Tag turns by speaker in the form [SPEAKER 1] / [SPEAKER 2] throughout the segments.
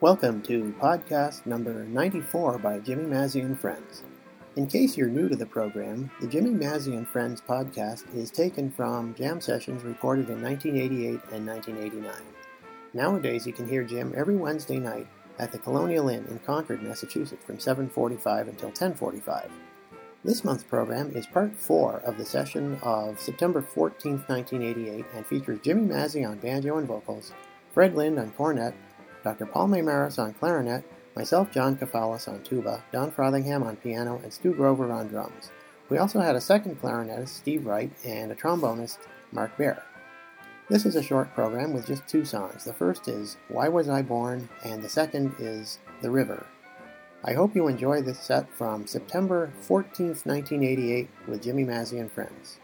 [SPEAKER 1] Welcome to podcast number 94 by Jimmy Mazzy and Friends. In case you're new to the program, the Jimmy Mazzy and Friends podcast is taken from jam sessions recorded in 1988 and 1989. Nowadays, you can hear Jim every Wednesday night at the Colonial Inn in Concord, Massachusetts from 7:45 until 10:45. This month's program is part 4 of the session of September 14, 1988 and features Jimmy Mazzy on banjo and vocals, Fred Lind on cornet, Dr. Paul Maymaris on clarinet, myself, John Kafalis, on tuba, Don Frothingham on piano, and Stu Grover on drums. We also had a second clarinetist, Steve Wright, and a trombonist, Mark Bear. This is a short program with just two songs. The first is Why Was I Born, and the second is The River. I hope you enjoy this set from September 14, 1988, with Jimmy Mazzy and Friends.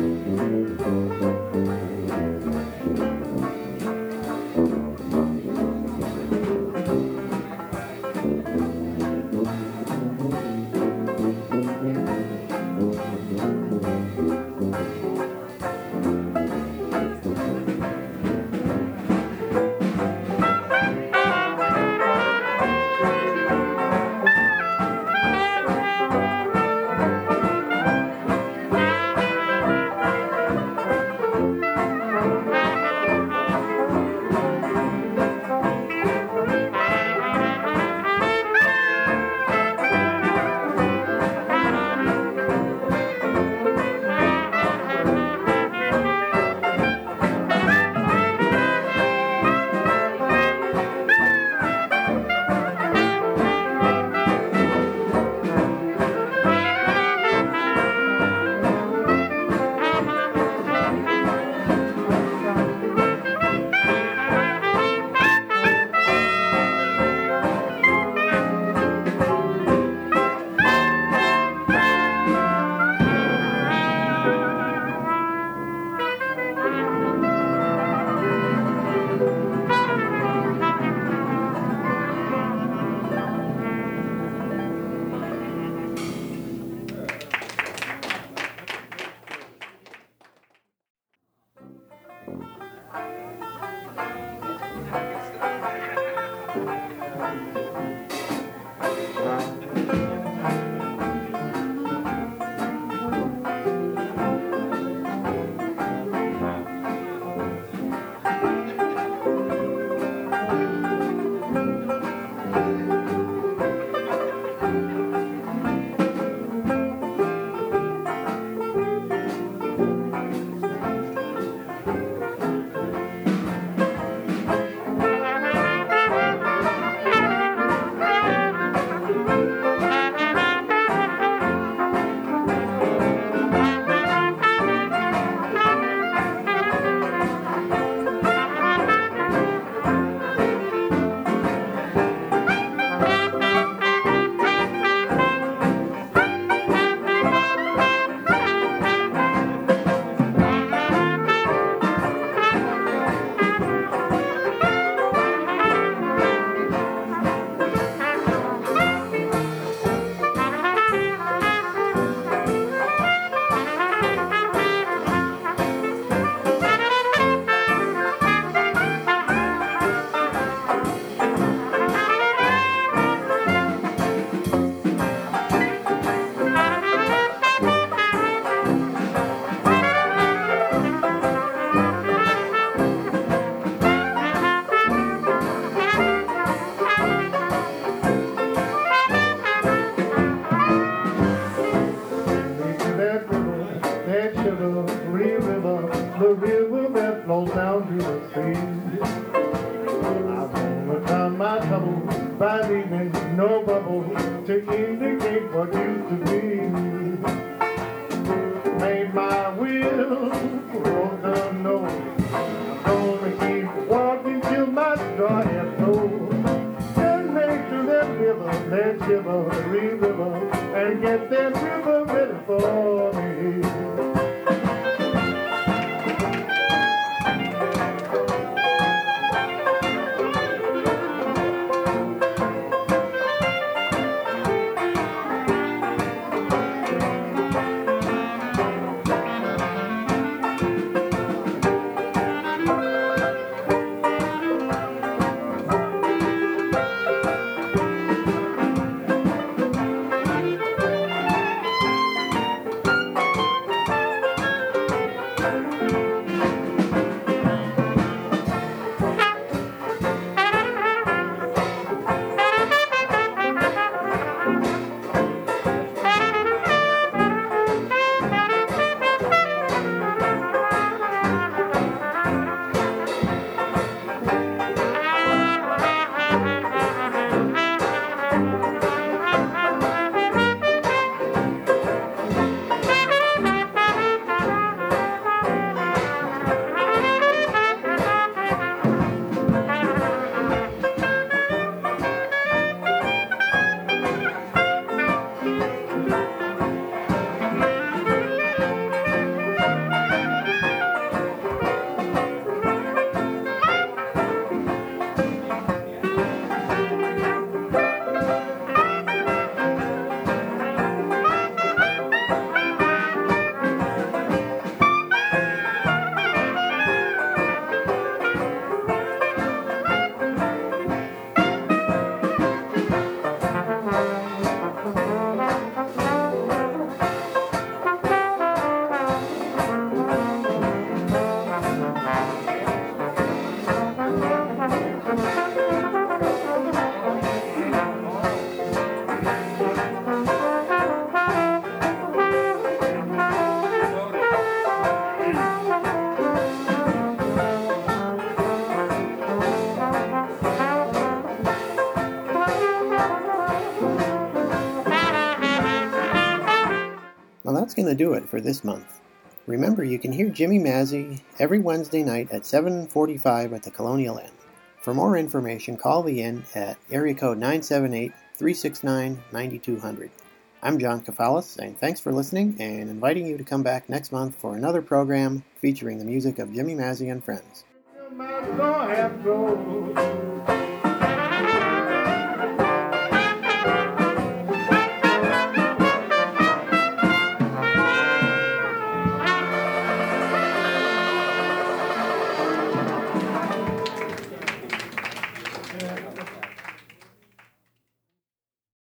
[SPEAKER 2] Música indicate what used to be. Made my will, wrote the note. Gonna keep walking till my straw has flowed. Then make to that river, that shiver, the river, and get river
[SPEAKER 1] that's going to do it for this month. Remember, you can hear Jimmy Mazzy every Wednesday night at 7:45 at the Colonial Inn. For more information, call the inn at area code 978-369-9200. I'm John Kafalis, saying thanks for listening and inviting you to come back next month for another program featuring the music of Jimmy Mazzy and friends.